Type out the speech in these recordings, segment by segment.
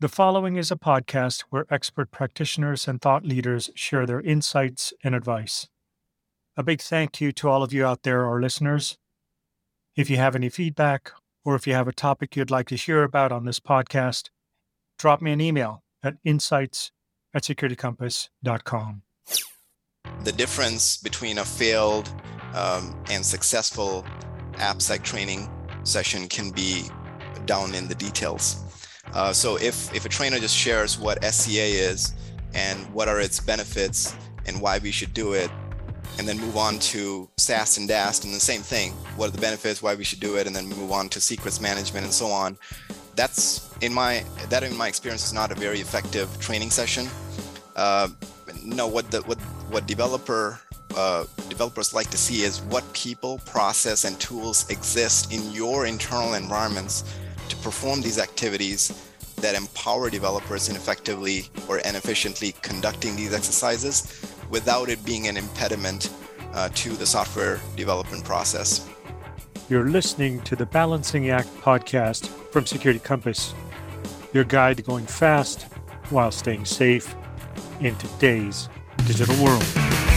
The following is a podcast where expert practitioners and thought leaders share their insights and advice. A big thank you to all of you out there, our listeners. If you have any feedback or if you have a topic you'd like to hear about on this podcast, drop me an email at insights at securitycompass.com. The difference between a failed um, and successful AppSec training session can be down in the details. Uh, so if, if a trainer just shares what SCA is and what are its benefits and why we should do it, and then move on to SAST and DAST and the same thing, what are the benefits, why we should do it, and then move on to secrets management and so on. That's in my that in my experience is not a very effective training session. Uh, no, what the what what developer uh, developers like to see is what people, process, and tools exist in your internal environments perform these activities that empower developers in effectively or inefficiently conducting these exercises without it being an impediment uh, to the software development process. You're listening to the Balancing Act podcast from Security Compass, your guide to going fast while staying safe in today's digital world.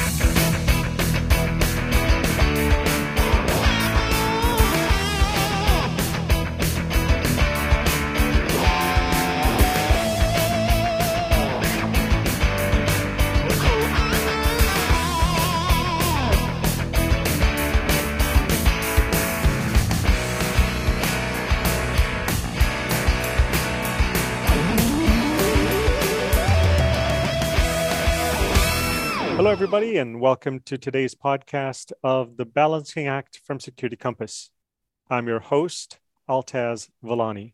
Hello, everybody, and welcome to today's podcast of the Balancing Act from Security Compass. I'm your host, Altaz Valani.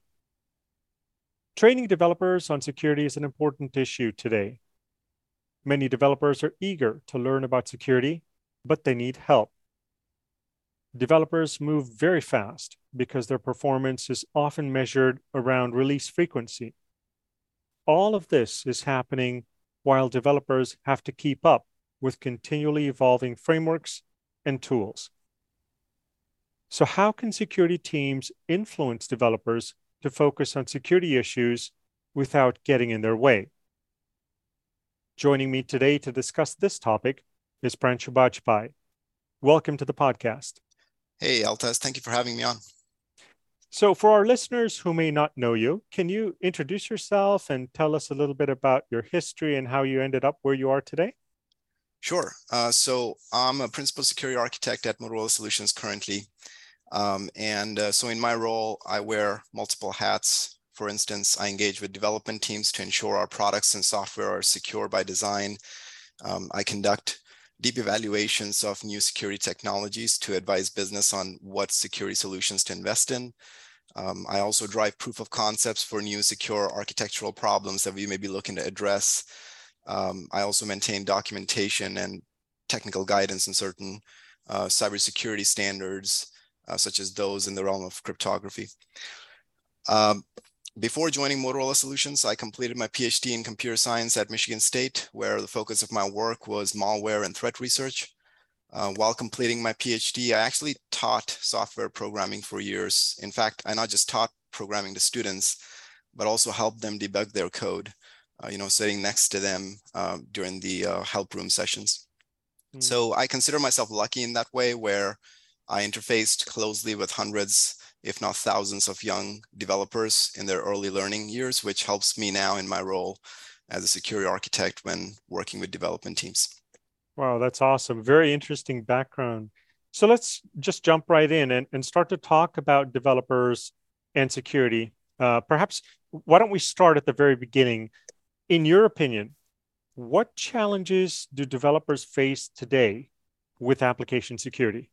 Training developers on security is an important issue today. Many developers are eager to learn about security, but they need help. Developers move very fast because their performance is often measured around release frequency. All of this is happening while developers have to keep up with continually evolving frameworks and tools. So, how can security teams influence developers to focus on security issues without getting in their way? Joining me today to discuss this topic is Pranshu Bajpai. Welcome to the podcast. Hey, Altaz, thank you for having me on. So, for our listeners who may not know you, can you introduce yourself and tell us a little bit about your history and how you ended up where you are today? Sure. Uh, so I'm a principal security architect at Motorola Solutions currently. Um, and uh, so in my role, I wear multiple hats. For instance, I engage with development teams to ensure our products and software are secure by design. Um, I conduct deep evaluations of new security technologies to advise business on what security solutions to invest in. Um, I also drive proof of concepts for new secure architectural problems that we may be looking to address. Um, I also maintain documentation and technical guidance in certain uh, cybersecurity standards, uh, such as those in the realm of cryptography. Um, before joining Motorola Solutions, I completed my PhD in computer science at Michigan State, where the focus of my work was malware and threat research. Uh, while completing my PhD, I actually taught software programming for years. In fact, I not just taught programming to students, but also helped them debug their code you know, sitting next to them uh, during the uh, help room sessions. Mm. So I consider myself lucky in that way where I interfaced closely with hundreds, if not thousands of young developers in their early learning years, which helps me now in my role as a security architect when working with development teams. Wow, that's awesome. Very interesting background. So let's just jump right in and, and start to talk about developers and security. Uh, perhaps why don't we start at the very beginning? In your opinion, what challenges do developers face today with application security?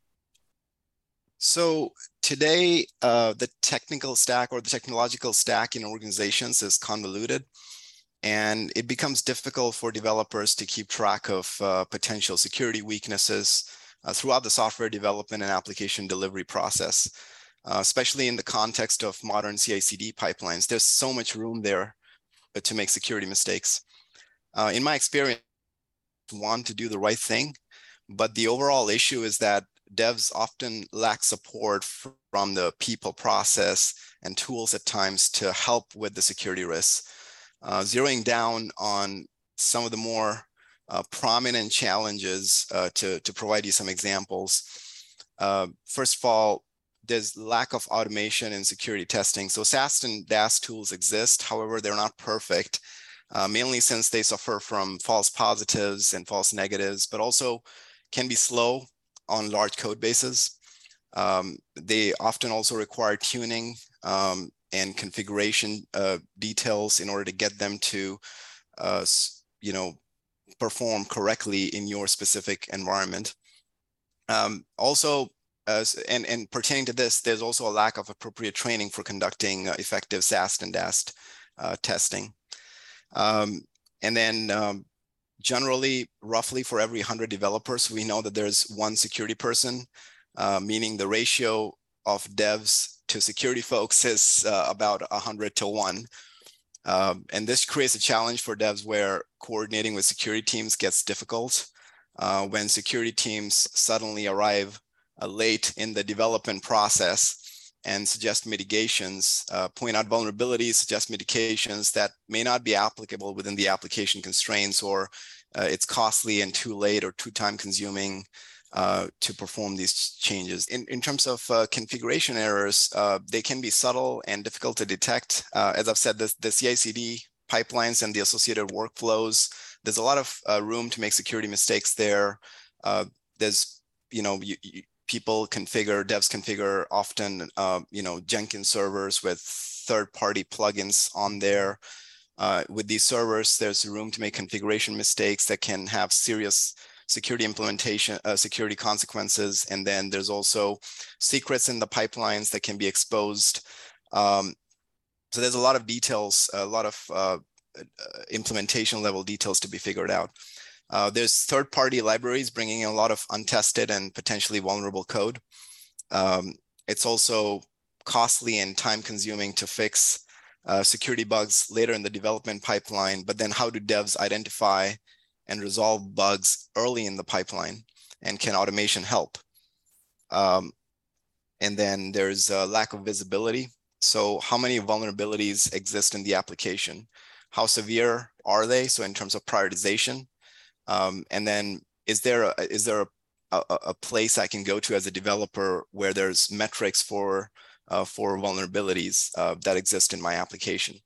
So today, uh, the technical stack or the technological stack in organizations is convoluted, and it becomes difficult for developers to keep track of uh, potential security weaknesses uh, throughout the software development and application delivery process, uh, especially in the context of modern CI/CD pipelines. There's so much room there to make security mistakes. Uh, in my experience, want to do the right thing, but the overall issue is that devs often lack support from the people process and tools at times to help with the security risks. uh, zeroing down on some of the more uh, prominent challenges uh, to, to provide you some examples. Uh, first of all, there's lack of automation and security testing. So SAST and DAST tools exist. However, they're not perfect, uh, mainly since they suffer from false positives and false negatives, but also can be slow on large code bases. Um, they often also require tuning um, and configuration uh, details in order to get them to, uh, you know, perform correctly in your specific environment. Um, also, and, and pertaining to this, there's also a lack of appropriate training for conducting uh, effective SAST and DAST uh, testing. Um, and then um, generally, roughly for every 100 developers, we know that there's one security person, uh, meaning the ratio of devs to security folks is uh, about 100 to 1. Um, and this creates a challenge for devs where coordinating with security teams gets difficult. Uh, when security teams suddenly arrive uh, late in the development process and suggest mitigations, uh, point out vulnerabilities, suggest mitigations that may not be applicable within the application constraints or uh, it's costly and too late or too time consuming uh, to perform these changes. In, in terms of uh, configuration errors, they can be subtle and difficult to detect. As I've said, the, the CI/CD pipelines and the associated workflows, there's a lot of uh, room to make security mistakes there. Uh, there's, you know, you, you, people configure, devs configure often, you know, Jenkins servers with third-party plugins on there. with these servers, there's room to make configuration mistakes that can have serious security implementation, uh, security consequences. And then there's also secrets in the pipelines that can be exposed. Um, so there's a lot of details, a lot of uh, uh implementation level details to be figured out. Uh, there's third-party libraries bringing in a lot of untested and potentially vulnerable code. Um, it's also costly and time-consuming to fix uh, security bugs later in the development pipeline, but then how do devs identify and resolve bugs early in the pipeline? And can automation help? Um, and then there's a lack of visibility. So how many vulnerabilities exist in the application? How severe are they? So in terms of prioritization, um, and then is there a, is there a, a, a, place I can go to as a developer where there's metrics for uh, for vulnerabilities uh, that exist in my application?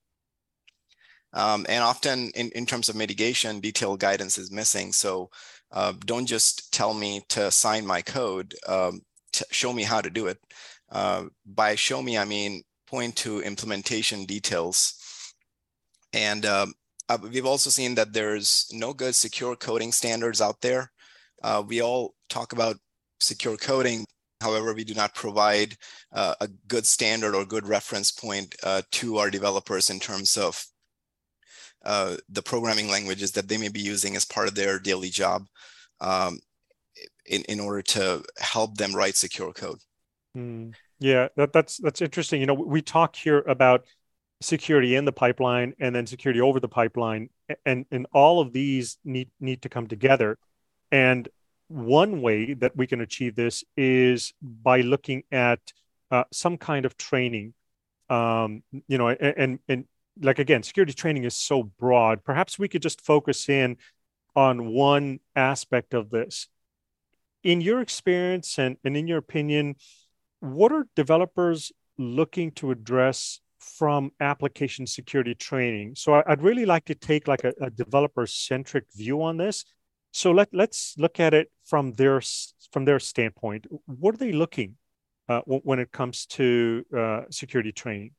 Um, and often in, in terms of mitigation, detailed guidance is missing. So uh, don't just tell me to sign my code, um, show me how to do it. Uh, by show me, I mean point to implementation details. And um, uh, we've also seen that there's no good secure coding standards out there. Uh, we all talk about secure coding. However, we do not provide uh, a good standard or good reference point uh, to our developers in terms of uh, the programming languages that they may be using as part of their daily job um, in, in order to help them write secure code. Mm, yeah, that, that's that's interesting. You know, we talk here about security in the pipeline and then security over the pipeline, and and all of these need need to come together. And one way that we can achieve this is by looking at uh, some kind of training. Um, you know, and and like again, security training is so broad. Perhaps we could just focus in on one aspect of this. In your experience and, and in your opinion, what are developers looking to address from application security training? So I, would really like to take like a, a developer-centric view on this. So let, let's look at it from their from their standpoint. What are they looking uh, when it comes to uh, security training?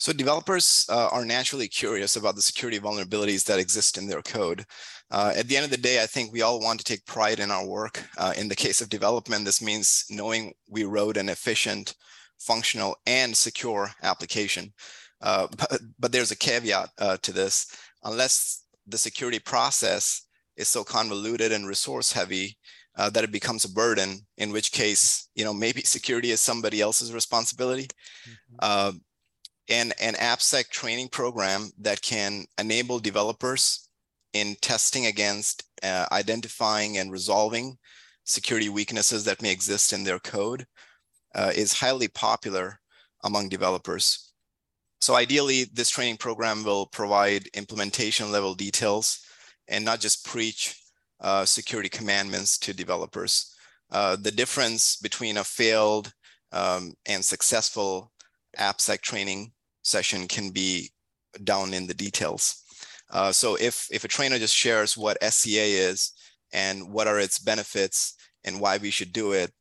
So developers uh, are naturally curious about the security vulnerabilities that exist in their code. Uh, at the end of the day, I think we all want to take pride in our work. Uh, in the case of development, this means knowing we wrote an efficient, functional, and secure application. Uh, but, but, there's a caveat uh, to this. Unless the security process is so convoluted and resource heavy uh, that it becomes a burden, in which case, you know, maybe security is somebody else's responsibility. Mm -hmm and an AppSec training program that can enable developers in testing against uh, identifying and resolving security weaknesses that may exist in their code uh, is highly popular among developers. so ideally, this training program will provide implementation level details and not just preach uh, security commandments to developers. Uh, the difference between a failed um, and successful AppSec training session can be down in the details. Uh, so if, if a trainer just shares what SCA is and what are its benefits and why we should do it,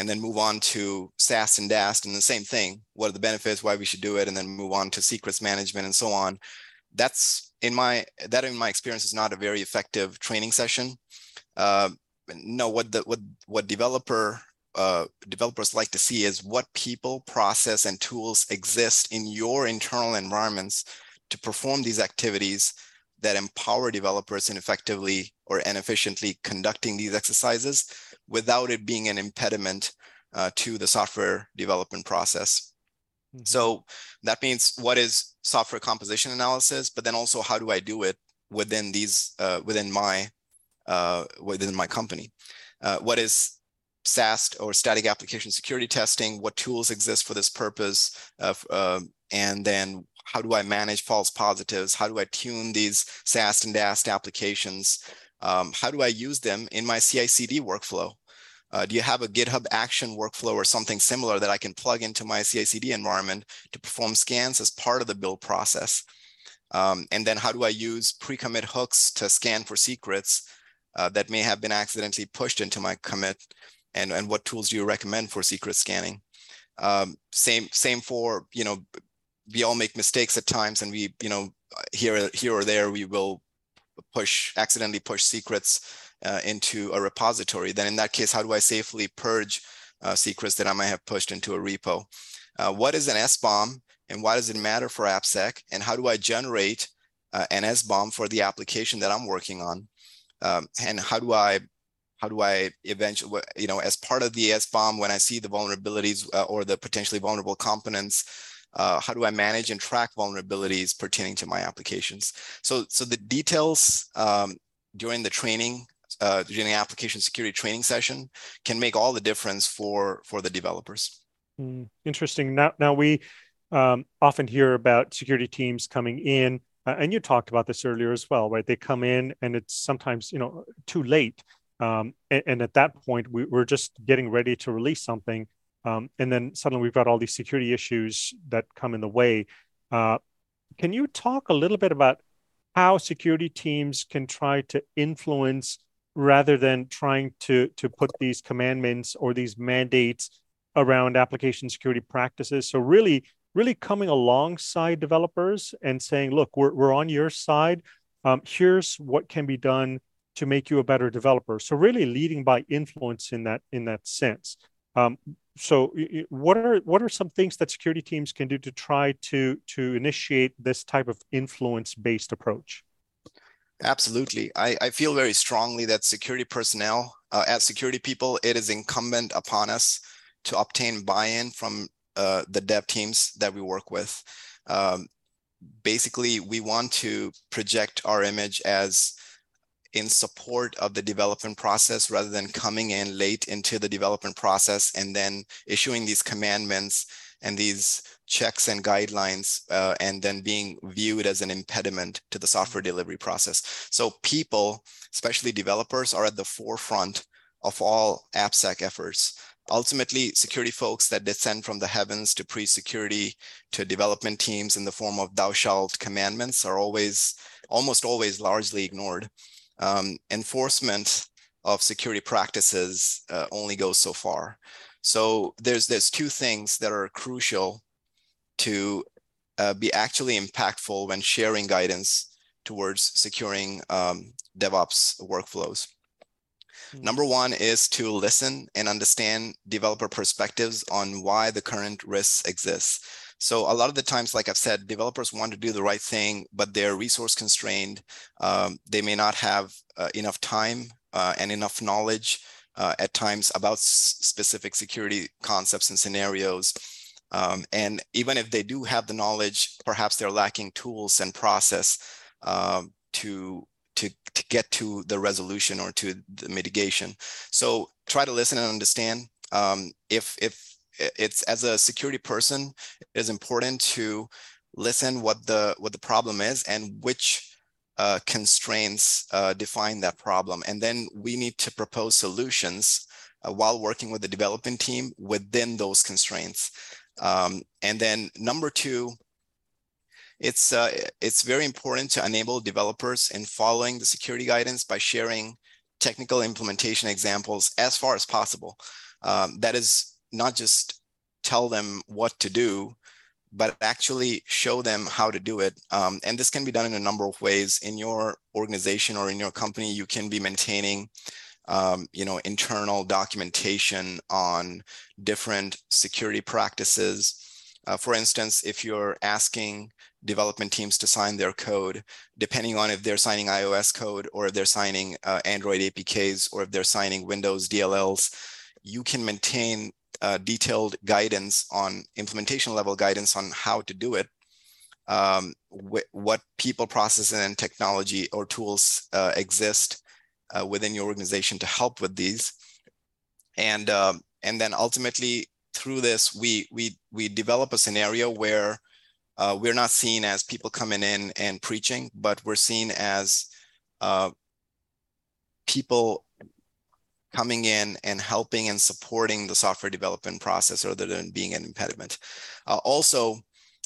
and then move on to SAST and DAST and the same thing. What are the benefits, why we should do it, and then move on to secrets management and so on. That's in my that in my experience is not a very effective training session. Uh, no, what the what what developer uh, developers like to see is what people, process, and tools exist in your internal environments to perform these activities that empower developers and effectively or and efficiently conducting these exercises without it being an impediment uh, to the software development process. Mm-hmm. So that means what is software composition analysis, but then also how do I do it within these uh, within my uh, within my company? Uh, what is SAST or static application security testing? What tools exist for this purpose? Of, um, and then how do I manage false positives? How do I tune these SAST and DAST applications? Um, how do I use them in my CI/CD workflow? Uh, do you have a GitHub action workflow or something similar that I can plug into my CI/CD environment to perform scans as part of the build process? Um, and then how do I use pre-commit hooks to scan for secrets uh, that may have been accidentally pushed into my commit? And, and what tools do you recommend for secret scanning? Um, same same for you know we all make mistakes at times, and we you know here here or there we will push accidentally push secrets uh, into a repository, then in that case, how do I safely purge uh, secrets that I might have pushed into a repo? Uh, what is an SBOM and why does it matter for AppSec? And how do I generate uh, an SBOM for the application that I'm working on? Um, and how do I how do I eventually, you know, as part of the SBOM, when I see the vulnerabilities uh, or the potentially vulnerable components, uh, how do I manage and track vulnerabilities pertaining to my applications? So, so the details um, during the training uh, during the application security training session can make all the difference for for the developers. Mm, interesting. Now, now we um, often hear about security teams coming in, uh, and you talked about this earlier as well, right? They come in, and it's sometimes you know too late, um, and, and, at that point we, are just getting ready to release something, um, and then suddenly we've got all these security issues that come in the way. Uh, can you talk a little bit about how security teams can try to influence rather than trying to to put these commandments or these mandates around application security practices? So really really coming alongside developers and saying look we're, we're on your side. Um, here's what can be done to make you a better developer. So really leading by influence in that in that sense um, so what are what are some things that security teams can do to try to to initiate this type of influence based approach Absolutely. I, I feel very strongly that security personnel, uh, as security people, it is incumbent upon us to obtain buy-in from uh, the dev teams that we work with. Um, basically, we want to project our image as in support of the development process rather than coming in late into the development process and then issuing these commandments and these checks and guidelines uh, and then being viewed as an impediment to the software delivery process. So people, especially developers, are at the forefront of all AppSec efforts. Ultimately, security folks that descend from the heavens to pre-security to development teams in the form of thou shalt commandments are always, almost always largely ignored. Um, enforcement of security practices uh, only goes so far. So there's there's two things that are crucial to uh, be actually impactful when sharing guidance towards securing um, DevOps workflows. Mm-hmm. Number one is to listen and understand developer perspectives on why the current risks exist. So a lot of the times, like I've said, developers want to do the right thing, but they're resource constrained. Um, they may not have uh, enough time uh, and enough knowledge uh, at times about specific security concepts and scenarios. Um, and even if they do have the knowledge, perhaps they're lacking tools and process um, to, to, to get to the resolution or to the mitigation. So try to listen and understand. Um, if, if it's as a security person, it is important to listen what the what the problem is and which uh, constraints uh, define that problem. And then we need to propose solutions uh, while working with the development team within those constraints. Um, and then number two, it's, uh, it's very important to enable developers in following the security guidance by sharing technical implementation examples as far as possible. Um, that is not just tell them what to do, but actually show them how to do it. Um, and this can be done in a number of ways. In your organization or in your company, you can be maintaining um, you know, internal documentation on different security practices. Uh, for instance, if you're asking development teams to sign their code, depending on if they're signing iOS code or if they're signing uh, Android APKs or if they're signing Windows DLLs, you can maintain uh, detailed guidance on implementation level guidance on how to do it, um, wh what people, processes, and technology or tools uh, exist uh, within your organization to help with these, and um, and then ultimately through this we we we develop a scenario where uh, we're not seen as people coming in and preaching, but we're seen as uh, people coming in and helping and supporting the software development process rather than being an impediment. Uh, also,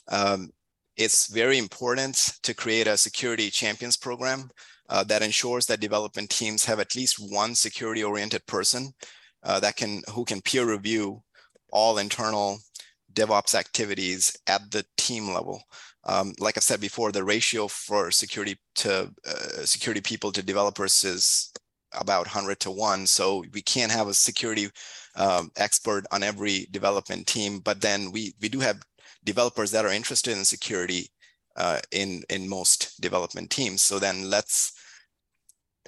um, it's very important to create a security champions program uh, that ensures that development teams have at least one security oriented person uh, that can who can peer review all internal DevOps activities at the team level. Um, like I said before, the ratio for security to uh, security people to developers is about 100 to 1. So we can't have a security um, expert on every development team, but then we, we do have developers that are interested in security uh, in, in most development teams. So then let's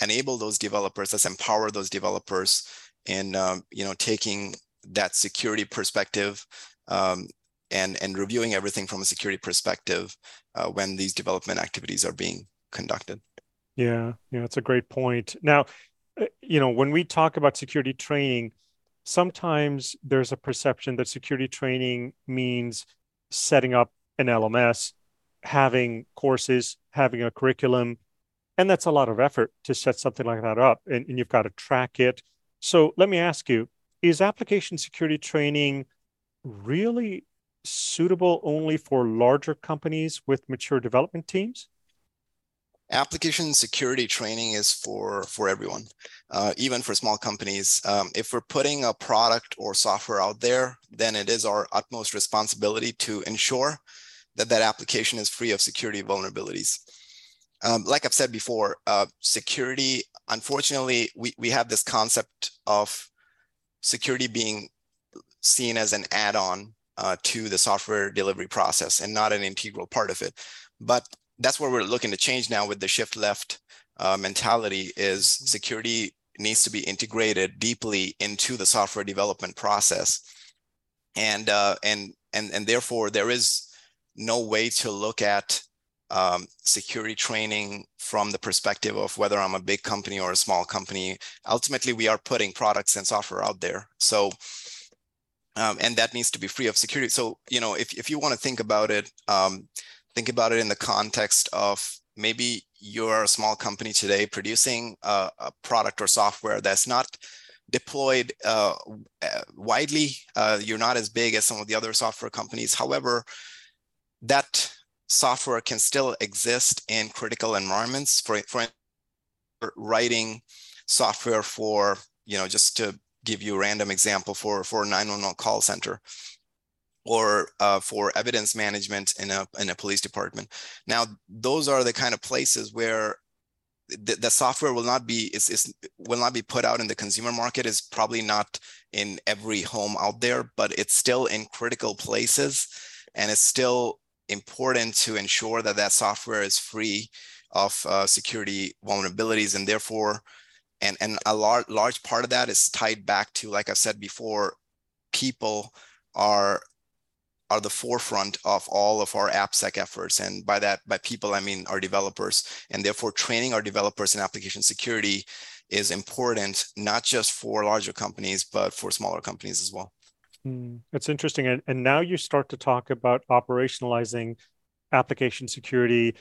enable those developers, let's empower those developers in um, you know, taking that security perspective um, and, and reviewing everything from a security perspective uh, when these development activities are being conducted. Yeah, yeah, that's a great point. Now, Uh, you know, when we talk about security training, sometimes there's a perception that security training means setting up an LMS, having courses, having a curriculum. And that's a lot of effort to set something like that up. And, and you've got to track it. So let me ask you is application security training really suitable only for larger companies with mature development teams? Application security training is for for everyone uh, even for small companies. Um, if we're putting a product or software out there then it is our utmost responsibility to ensure that that application is free of security vulnerabilities. Um, like i've said before uh, security unfortunately we, we have this concept of security being seen as an add-on uh, to the software delivery process and not an integral part of it. But that's what we're looking to change now with the shift left uh, mentality is security needs to be integrated deeply into the software development process and uh, and and and therefore there is no way to look at um, security training from the perspective of whether I'm a big company or a small company. Ultimately, we are putting products and software out there. So, um, and that needs to be free of security. So, you know, if, if you want to think about it, um, think about it in the context of maybe you're a small company today producing a, a product or software that's not deployed uh, uh, widely. Uh, you're not as big as some of the other software companies. However, that software can still exist in critical environments. For, for writing software for, you know, just to give you a random example for, for a 911 call center or uh, for evidence management in a, in a police department. Now, those are the kind of places where the, the software will not be is, is will not be put out in the consumer market is probably not in every home out there but it's still in critical places and it's still important to ensure that that software is free of uh, security vulnerabilities and therefore and and a large large part of that is tied back to like i said before people are are the forefront of all of our AppSec efforts. And by that, by people, I mean our developers. And therefore, training our developers in application security is important, not just for larger companies, but for smaller companies as well. Mm, that's interesting. And, and now you start to talk about operationalizing application security,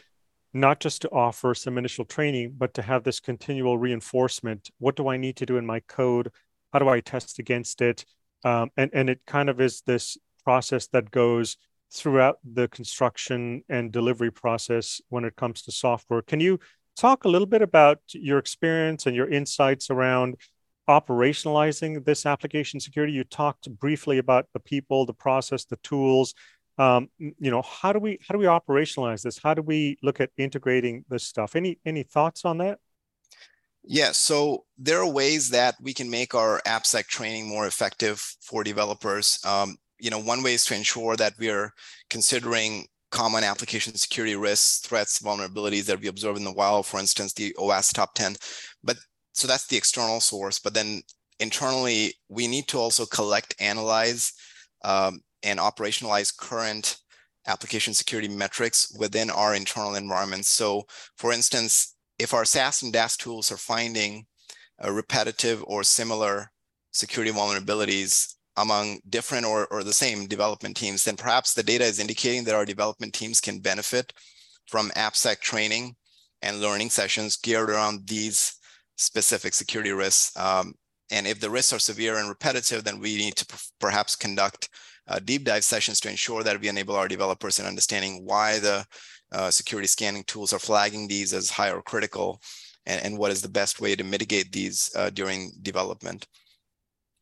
not just to offer some initial training, but to have this continual reinforcement. What do I need to do in my code? How do I test against it? Um, and and it kind of is this process that goes throughout the construction and delivery process when it comes to software. Can you talk a little bit about your experience and your insights around operationalizing this application security? You talked briefly about the people, the process, the tools. Um, you know, how do we how do we operationalize this? How do we look at integrating this stuff? Any any thoughts on that? Yeah, so there are ways that we can make our AppSec training more effective for developers. Um, you know, one way is to ensure that we are considering common application security risks, threats, vulnerabilities that we observe in the wild, for instance, the OWASP top 10. But so that's the external source. But then internally, we need to also collect, analyze, um, and operationalize current application security metrics within our internal environments. So for instance, if our SAST and DAST tools are finding a repetitive or similar security vulnerabilities among different or, or the same development teams, then perhaps the data is indicating that our development teams can benefit from AppSec training and learning sessions geared around these specific security risks. Um, and if the risks are severe and repetitive, then we need to perhaps conduct uh, deep dive sessions to ensure that we enable our developers in understanding why the uh, security scanning tools are flagging these as high or critical and, and what is the best way to mitigate these uh, during development.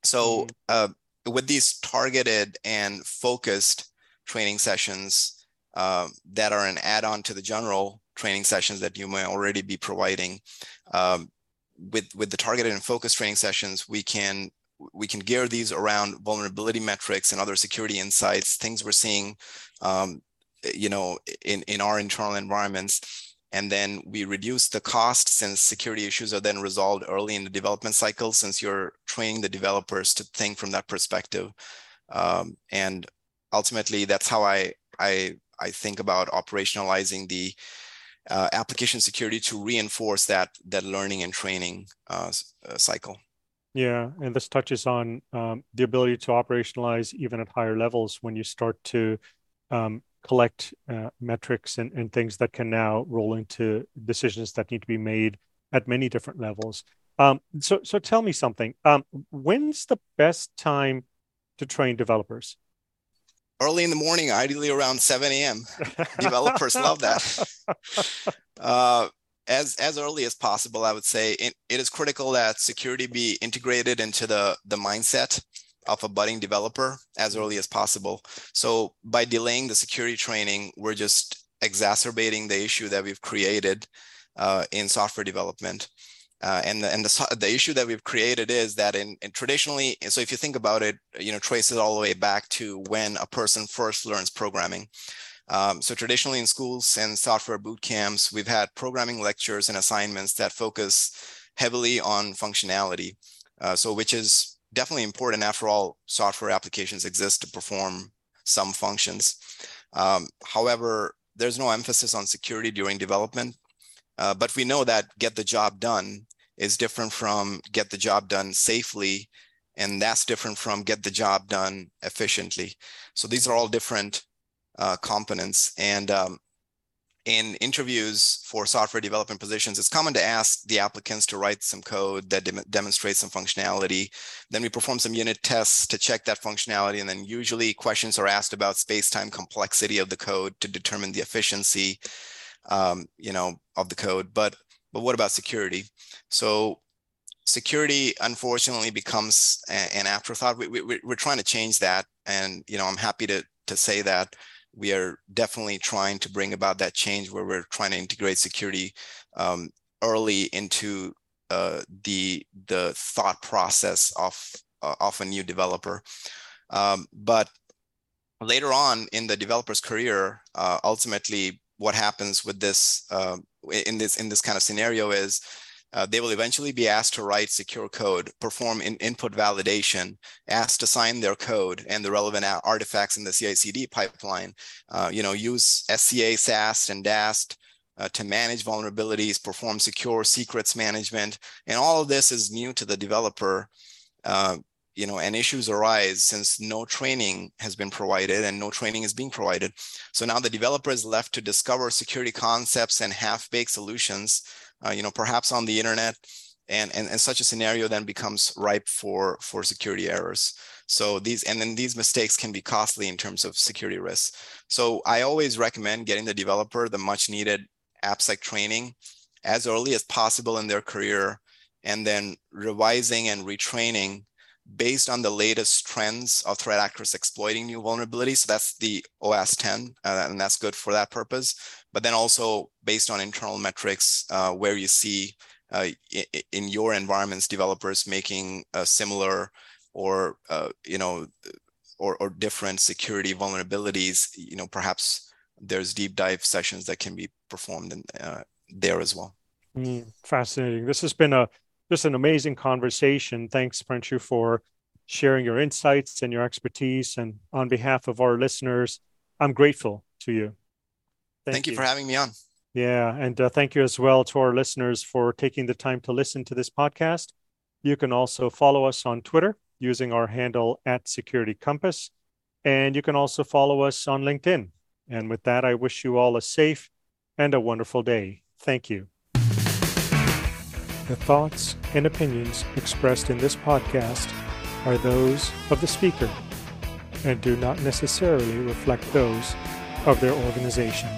So mm-hmm with these targeted and focused training sessions uh, that are an add-on to the general training sessions that you may already be providing, um, with with the targeted and focused training sessions, we can we can gear these around vulnerability metrics and other security insights, things we're seeing, um, you know, in in our internal environments and then we reduce the cost since security issues are then resolved early in the development cycle since you're training the developers to think from that perspective. Um, and ultimately that's how i i i think about operationalizing the uh, application security to reinforce that that learning and training uh, uh, cycle. Yeah and this touches on um, the ability to operationalize even at higher levels when you start to um, collect uh, metrics and, and things that can now roll into decisions that need to be made at many different levels. Um, so, so tell me something. Um, when's the best time to train developers? Early in the morning, ideally around 7 a.m. developers love that. Uh, as as early as possible, I would say it, it is critical that security be integrated into the the mindset of a budding developer as early as possible. So by delaying the security training, we're just exacerbating the issue that we've created uh, in software development. Uh, and the, and the, the issue that we've created is that in, in, traditionally, so if you think about it, you know, trace it all the way back to when a person first learns programming. Um, so traditionally in schools and software boot camps, we've had programming lectures and assignments that focus heavily on functionality. Uh, so which is definitely important. After all, software applications exist to perform some functions. Um, however, there's no emphasis on security during development, uh, but we know that get the job done is different from get the job done safely, and that's different from get the job done efficiently. So these are all different uh, components. And um, in interviews for software development positions, it's common to ask the applicants to write some code that de demonstrates some functionality. Then we perform some unit tests to check that functionality. And then usually questions are asked about space-time complexity of the code to determine the efficiency, um, you know, of the code. But, but what about security? So security, unfortunately, becomes an afterthought. We, we, we're trying to change that. And, you know, I'm happy to, to say that we are definitely trying to bring about that change where we're trying to integrate security um, early into uh, the the thought process of uh, of a new developer. Um, but later on in the developer's career, uh, ultimately, what happens with this uh, in this in this kind of scenario is uh, they will eventually be asked to write secure code, perform in input validation, asked to sign their code and the relevant artifacts in the CI/CD pipeline. Uh, you know, use SCA, SAST, and DAST uh, to manage vulnerabilities, perform secure secrets management, and all of this is new to the developer. Uh, you know, and issues arise since no training has been provided and no training is being provided. So now the developer is left to discover security concepts and half-baked solutions, uh, you know, perhaps on the internet, and, and and such a scenario then becomes ripe for for security errors. So these and then these mistakes can be costly in terms of security risks. So I always recommend getting the developer the much needed AppSec training as early as possible in their career, and then revising and retraining based on the latest trends of threat actors exploiting new vulnerabilities. So that's the OWASP 10, uh, and that's good for that purpose. But then also based on internal metrics uh, where you see uh, in your environments developers making similar or uh, you know or, or different security vulnerabilities you know perhaps there's deep dive sessions that can be performed in, uh, there as well mm, fascinating this has been a just an amazing conversation thanks Pranshu for sharing your insights and your expertise and on behalf of our listeners i'm grateful to you thank, thank you. you for having me on yeah and uh, thank you as well to our listeners for taking the time to listen to this podcast you can also follow us on twitter using our handle at Security Compass. And you can also follow us on LinkedIn. And with that, I wish you all a safe and a wonderful day. Thank you. The thoughts and opinions expressed in this podcast are those of the speaker and do not necessarily reflect those of their organization.